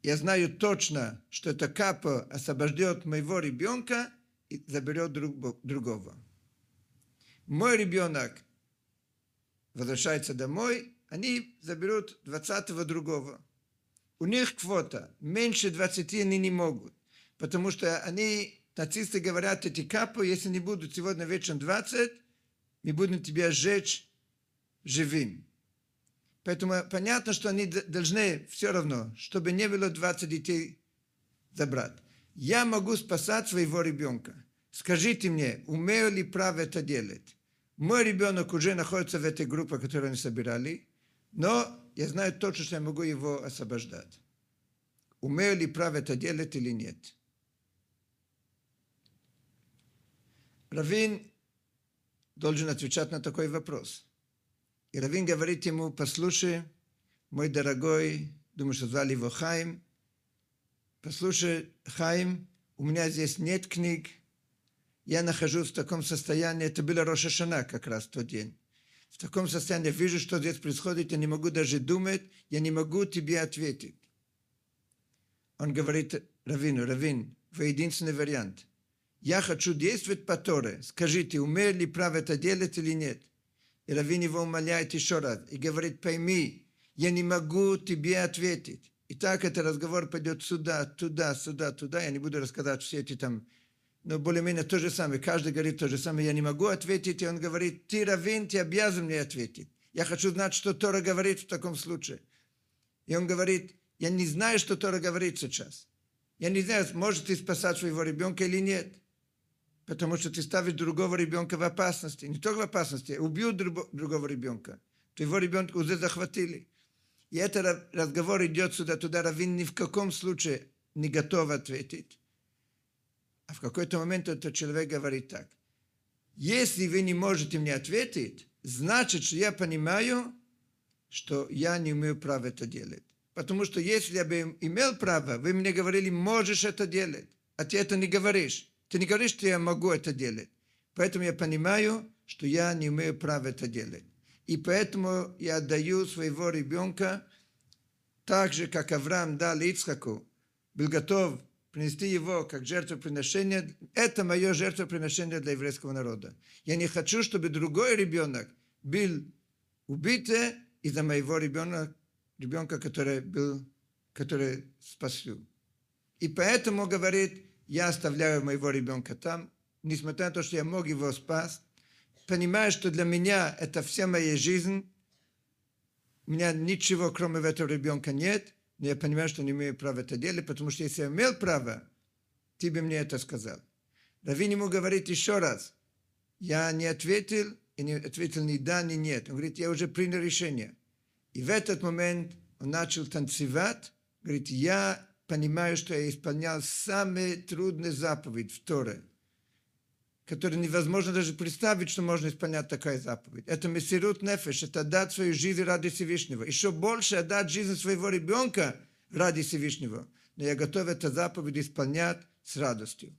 я знаю точно, что это капа освобождет моего ребенка и заберет друг- другого. Мой ребенок возвращается домой, они заберут 20 другого. У них квота, меньше 20 они не могут, потому что они, нацисты говорят, эти капы, если не будут сегодня вечером 20, мы будем тебя сжечь живым. Поэтому понятно, что они должны все равно, чтобы не было 20 детей забрать. Я могу спасать своего ребенка. Скажите мне, умею ли право это делать? Мой ребенок уже находится в этой группе, которую они собирали, но я знаю точно, что я могу его освобождать. Умею ли право это делать или нет? Равин должен отвечать на такой вопрос. И Равин говорит ему, послушай, мой дорогой, думаю, что звали его Хайм, послушай, Хайм, у меня здесь нет книг, я нахожусь в таком состоянии, это было Роша Шана как раз в тот день. В таком состоянии, вижу, что здесь происходит, я не могу даже думать, я не могу тебе ответить. Он говорит Равину, Равин, вы единственный вариант. Я хочу действовать по Торе. Скажите, умею ли право это делать или нет? И Равин его умоляет еще раз и говорит, пойми, я не могу тебе ответить. И так этот разговор пойдет сюда, туда, сюда, туда. Я не буду рассказать все эти там но более-менее то же самое. Каждый говорит то же самое. Я не могу ответить, и он говорит, ты раввин, ты обязан мне ответить. Я хочу знать, что Тора говорит в таком случае. И он говорит, я не знаю, что Тора говорит сейчас. Я не знаю, может ты спасать своего ребенка или нет. Потому что ты ставишь другого ребенка в опасности. Не только в опасности, а убьют друго- другого ребенка. Твоего ребенка уже захватили. И этот ра- разговор идет сюда, туда. Равин ни в каком случае не готов ответить. А в какой-то момент этот человек говорит так. Если вы не можете мне ответить, значит, что я понимаю, что я не имею права это делать. Потому что если я бы имел право, вы мне говорили, можешь это делать, а ты это не говоришь. Ты не говоришь, что я могу это делать. Поэтому я понимаю, что я не имею права это делать. И поэтому я отдаю своего ребенка так же, как Авраам дал Ицхаку, был готов принести его как жертвоприношение. Это мое жертвоприношение для еврейского народа. Я не хочу, чтобы другой ребенок был убит из-за моего ребенка, ребенка, который был, который спасу. И поэтому, говорит, я оставляю моего ребенка там, несмотря на то, что я мог его спасти, понимаю, что для меня это вся моя жизнь, у меня ничего, кроме этого ребенка, нет, но я понимаю, что не имею права это делать, потому что если я имел право, ты бы мне это сказал. Равин ему говорит еще раз, я не ответил, и не ответил ни да, ни нет. Он говорит, я уже принял решение. И в этот момент он начал танцевать, говорит, я понимаю, что я исполнял самые трудные заповеди в Торе, которые невозможно даже представить, что можно исполнять такая заповедь. Это мессирут нефеш, это отдать свою жизнь ради Всевышнего. Еще больше отдать жизнь своего ребенка ради Всевышнего. Но я готов эту заповедь исполнять с радостью.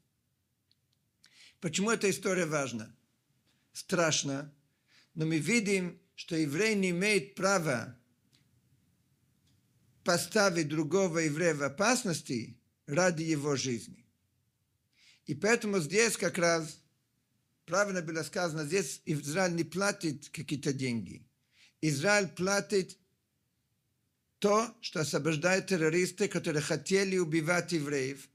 Почему эта история важна? Страшно, но мы видим, что еврей не имеет права поставить другого еврея в опасности ради его жизни. И поэтому здесь как раз правильно было сказано, здесь Израиль не платит какие-то деньги. Израиль платит то, что освобождает террористы, которые хотели убивать евреев.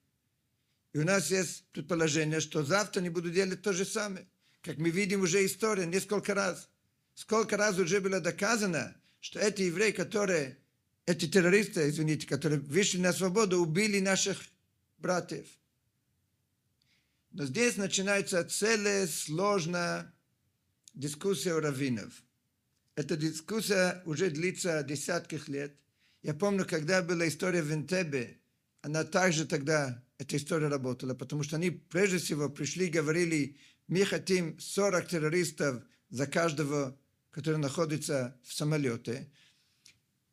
И у нас есть предположение, что завтра они будут делать то же самое. Как мы видим уже история несколько раз. Сколько раз уже было доказано, что эти евреи, которые, эти террористы, извините, которые вышли на свободу, убили наших братьев. Но здесь начинается целая сложная дискуссия у раввинов. Эта дискуссия уже длится десятки лет. Я помню, когда была история в Интебе, она также тогда, эта история работала, потому что они прежде всего пришли и говорили, мы хотим 40 террористов за каждого, который находится в самолете.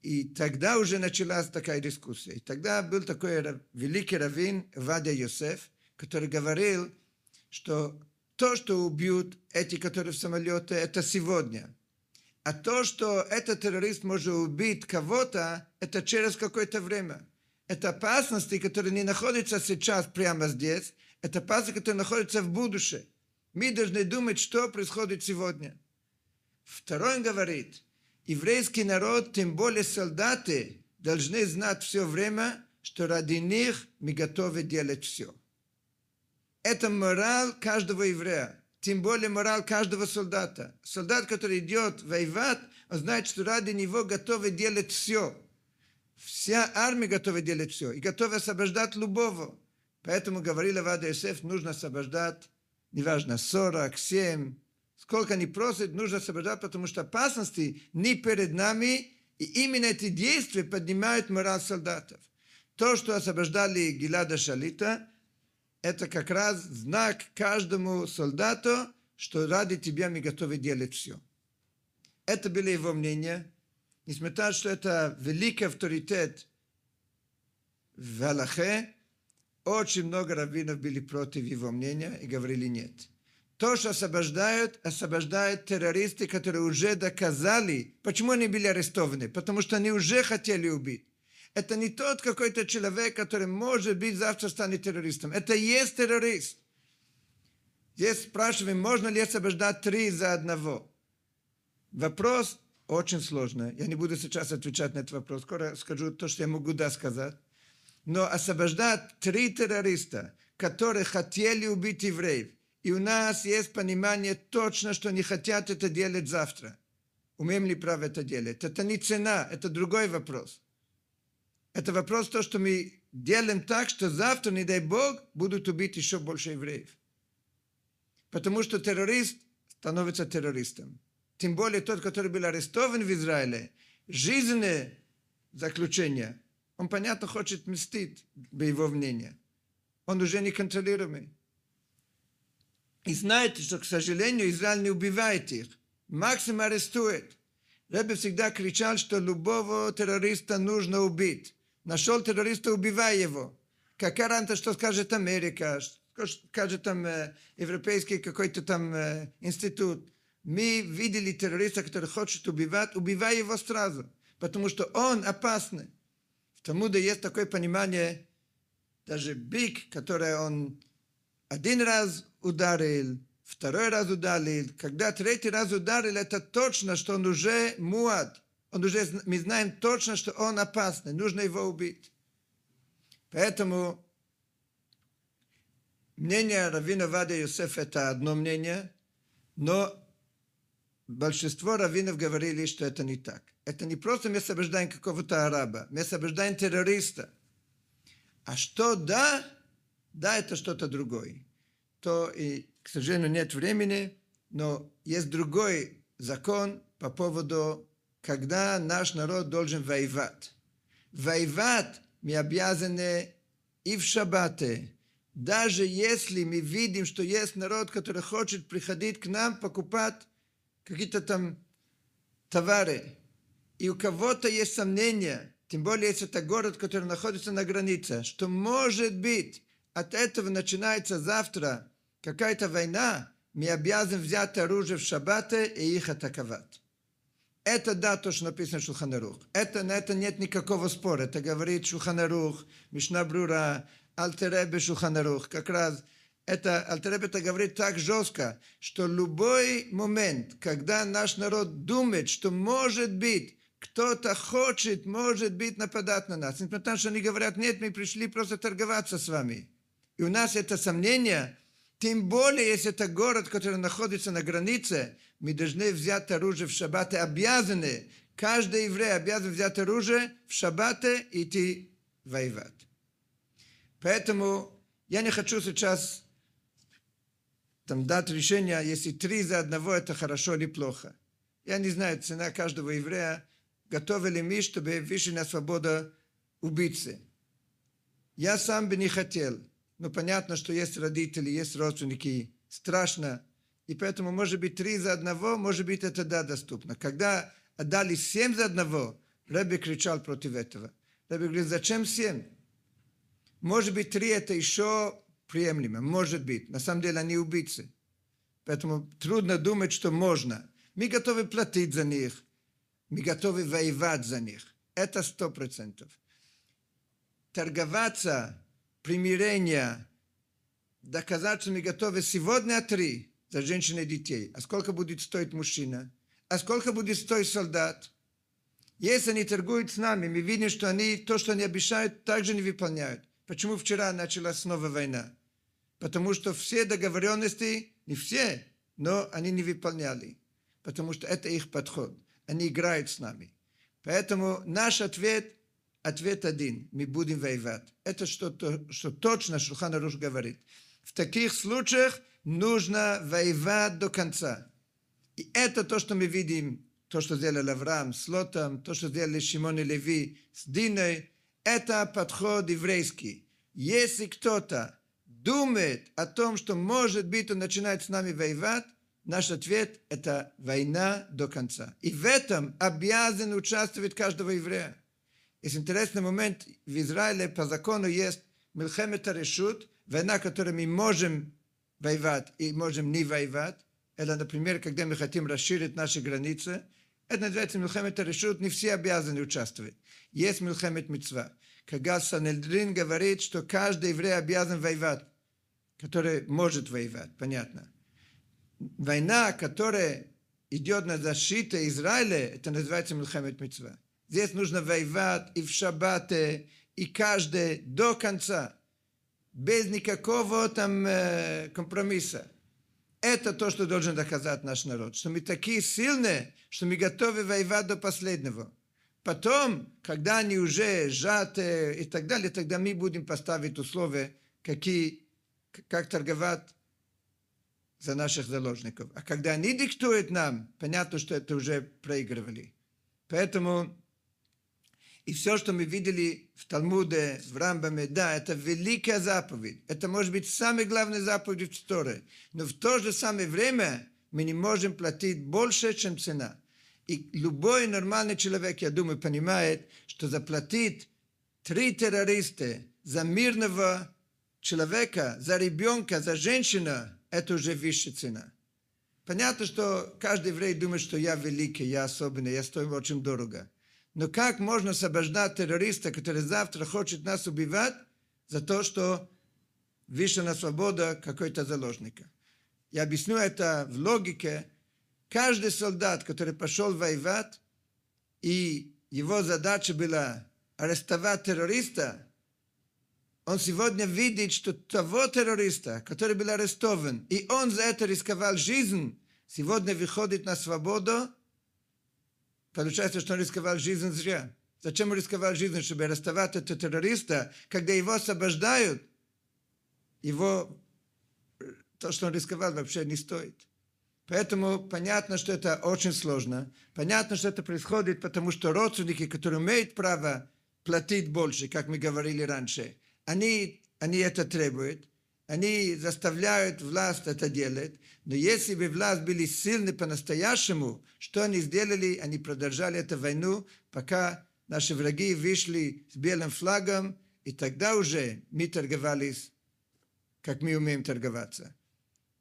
И тогда уже началась такая дискуссия. И тогда был такой великий раввин Вадя Йосеф, который говорил, что то, что убьют эти, которые в самолете, это сегодня. А то, что этот террорист может убить кого-то, это через какое-то время. Это опасности, которые не находятся сейчас прямо здесь, это опасности, которые находятся в будущем. Мы должны думать, что происходит сегодня. Второй говорит, еврейский народ, тем более солдаты, должны знать все время, что ради них мы готовы делать все. Это мораль каждого еврея, тем более мораль каждого солдата. Солдат, который идет воевать, он знает, что ради него готовы делать все. Вся армия готова делать все и готова освобождать любого. Поэтому говорил Авада Йосеф, нужно освобождать, неважно, 40, 7, сколько они просят, нужно освобождать, потому что опасности не перед нами, и именно эти действия поднимают мораль солдатов. То, что освобождали Гилада Шалита, это как раз знак каждому солдату, что ради тебя мы готовы делать все. Это было его мнение. Несмотря на то, что это великий авторитет в Аллахе, очень много раввинов были против его мнения и говорили нет. То, что освобождают, освобождают террористы, которые уже доказали, почему они были арестованы. Потому что они уже хотели убить. Это не тот какой-то человек, который может быть завтра станет террористом. Это есть террорист. Здесь спрашиваем, можно ли освобождать три за одного. Вопрос очень сложный. Я не буду сейчас отвечать на этот вопрос. Скоро скажу то, что я могу да сказать. Но освобождать три террориста, которые хотели убить евреев, и у нас есть понимание точно, что не хотят это делать завтра. Умеем ли право это делать? Это не цена, это другой вопрос. Это вопрос то, что мы делаем так, что завтра, не дай Бог, будут убить еще больше евреев. Потому что террорист становится террористом. Тем более тот, который был арестован в Израиле, жизненное заключение, он, понятно, хочет мстить, по его. Он уже не контролируемый. И знаете, что, к сожалению, Израиль не убивает их. Максимум арестует. Ребе всегда кричал, что любого террориста нужно убить. Нашел террориста, убивай его. Какая разница, что скажет Америка, что скажет там э, европейский какой-то там э, институт. Мы видели террориста, который хочет убивать, убивай его сразу. Потому что он опасный. В Талмуде есть такое понимание, даже бик, который он один раз ударил, второй раз ударил, когда третий раз ударил, это точно, что он уже муад. Он уже, мы знаем точно, что он опасный, нужно его убить. Поэтому мнение Равина Вада Юсефа это одно мнение, но большинство раввинов говорили, что это не так. Это не просто мы освобождаем какого-то араба, мы освобождаем террориста. А что да, да, это что-то другое. То и, к сожалению, нет времени, но есть другой закон по поводу, когда наш народ должен воевать. Воевать мы обязаны и в шаббаты. Даже если мы видим, что есть народ, который хочет приходить к нам покупать какие-то там товары, и у кого-то есть сомнения, тем более если это город, который находится на границе, что может быть от этого начинается завтра какая-то война, мы обязаны взять оружие в шаббаты и их атаковать. Это да, то, что написано в Шулханарух. Это, на это нет никакого спора. Это говорит Шулханарух, Мишна Брура, Альтеребе Шулханарух. Как раз это Альтеребе это говорит так жестко, что любой момент, когда наш народ думает, что может быть кто-то хочет, может быть, нападать на нас. Несмотря на то, что они говорят, нет, мы пришли просто торговаться с вами. И у нас это сомнение, тем более, если это город, который находится на границе, мы должны взять оружие в шаббат и обязаны Каждый еврей обязан взять оружие в шаббаты и идти воевать. Поэтому я не хочу сейчас там, дать решение, если три за одного это хорошо или плохо. Я не знаю, цена каждого еврея, готовы ли мы, чтобы вышли на свободу убийцы. Я сам бы не хотел, но понятно, что есть родители, есть родственники, страшно. И поэтому, может быть, три за одного, может быть, это да, доступно. Когда отдали семь за одного, Рэбби кричал против этого. Рэбби говорит, зачем семь? Может быть, три это еще приемлемо, может быть. На самом деле они убийцы. Поэтому трудно думать, что можно. Мы готовы платить за них. Мы готовы воевать за них. Это сто процентов. Торговаться, что мы готовы сегодня три за женщин и детей. А сколько будет стоить мужчина? А сколько будет стоить солдат? Если они торгуют с нами, мы видим, что они то, что они обещают, также не выполняют. Почему вчера началась снова война? Потому что все договоренности, не все, но они не выполняли. Потому что это их подход. Они играют с нами. Поэтому наш ответ, ответ один. Мы будем воевать. Это что, то, что точно Шулхан Аруш говорит. В таких случаях нужно воевать до конца. И это то, что мы видим, то, что сделал Авраам с Лотом, то, что сделали Шимон и Леви с Диной, это подход еврейский. Если кто-то думает о том, что, может быть, он начинает с нами воевать, наш ответ – это война до конца. И в этом обязан участвовать каждого еврея. Есть интересный момент, в Израиле по закону есть Милхемет Решут, война, которой мы можем воевать и можем не воевать. Это, например, когда мы хотим расширить наши границы. Это называется Милхемет Решут, не все обязаны участвовать. Есть Милхемет Мицва. Когда Санедрин говорит, что каждый еврей обязан воевать, который может воевать, понятно. Война, которая идет на защиту Израиля, это называется Милхемет Мицва. Здесь нужно воевать и в шаббаты, и каждый до конца, без никакого там э, компромисса. Это то, что должен доказать наш народ, что мы такие сильные, что мы готовы воевать до последнего. Потом, когда они уже сжаты и так далее, тогда мы будем поставить условия, какие, как торговать за наших заложников. А когда они диктуют нам, понятно, что это уже проигрывали. Поэтому и все, что мы видели в Талмуде, в Рамбаме, да, это великая заповедь. Это может быть самая главная заповедь в Торе. Но в то же самое время мы не можем платить больше, чем цена. И любой нормальный человек, я думаю, понимает, что заплатить три террориста за мирного человека, за ребенка, за женщину, это уже высшая цена. Понятно, что каждый еврей думает, что я великий, я особенный, я стою очень дорого. Но как можно освобождать террориста, который завтра хочет нас убивать, за то, что вышел на свободу какой-то заложника? Я объясню это в логике. Каждый солдат, который пошел воевать, и его задача была арестовать террориста, он сегодня видит, что того террориста, который был арестован, и он за это рисковал жизнь, сегодня выходит на свободу, получается, что он рисковал жизнь зря. Зачем он рисковал жизнь, чтобы арестовать этого террориста, когда его освобождают, его, то, что он рисковал, вообще не стоит. Поэтому понятно, что это очень сложно. Понятно, что это происходит, потому что родственники, которые имеют право платить больше, как мы говорили раньше, они, они это требуют, они заставляют власть это делать, но если бы власть были сильны по-настоящему, что они сделали? Они продолжали эту войну, пока наши враги вышли с белым флагом, и тогда уже мы торговались, как мы умеем торговаться.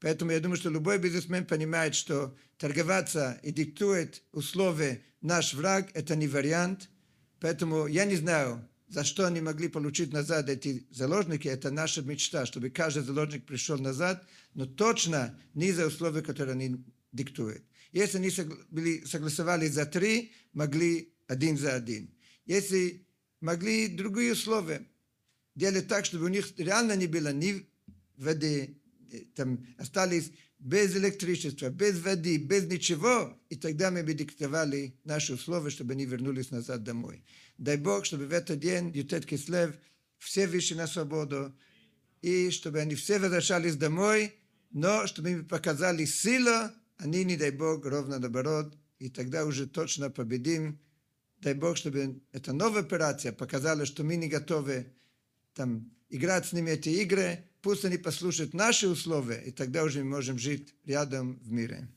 Поэтому я думаю, что любой бизнесмен понимает, что торговаться и диктует условия наш враг – это не вариант. Поэтому я не знаю, за что они могли получить назад эти заложники. Это наша мечта, чтобы каждый заложник пришел назад, но точно не за условия, которые они диктуют. Если они были, согласовали за три, могли один за один. Если могли другие условия, делать так, чтобы у них реально не было ни воды, там остались без электричества, без воды, без ничего. И тогда мы бы диктовали наши условия, чтобы они вернулись назад домой. Дай Бог, чтобы в этот день, Ютет Кислев, все вышли на свободу, и чтобы они все возвращались домой, но чтобы им показали силу, они, не дай Бог, ровно наоборот, и тогда уже точно победим. Дай Бог, чтобы эта новая операция показала, что мы не готовы там играть с ними эти игры, пусть они послушают наши условия, и тогда уже мы можем жить рядом в мире.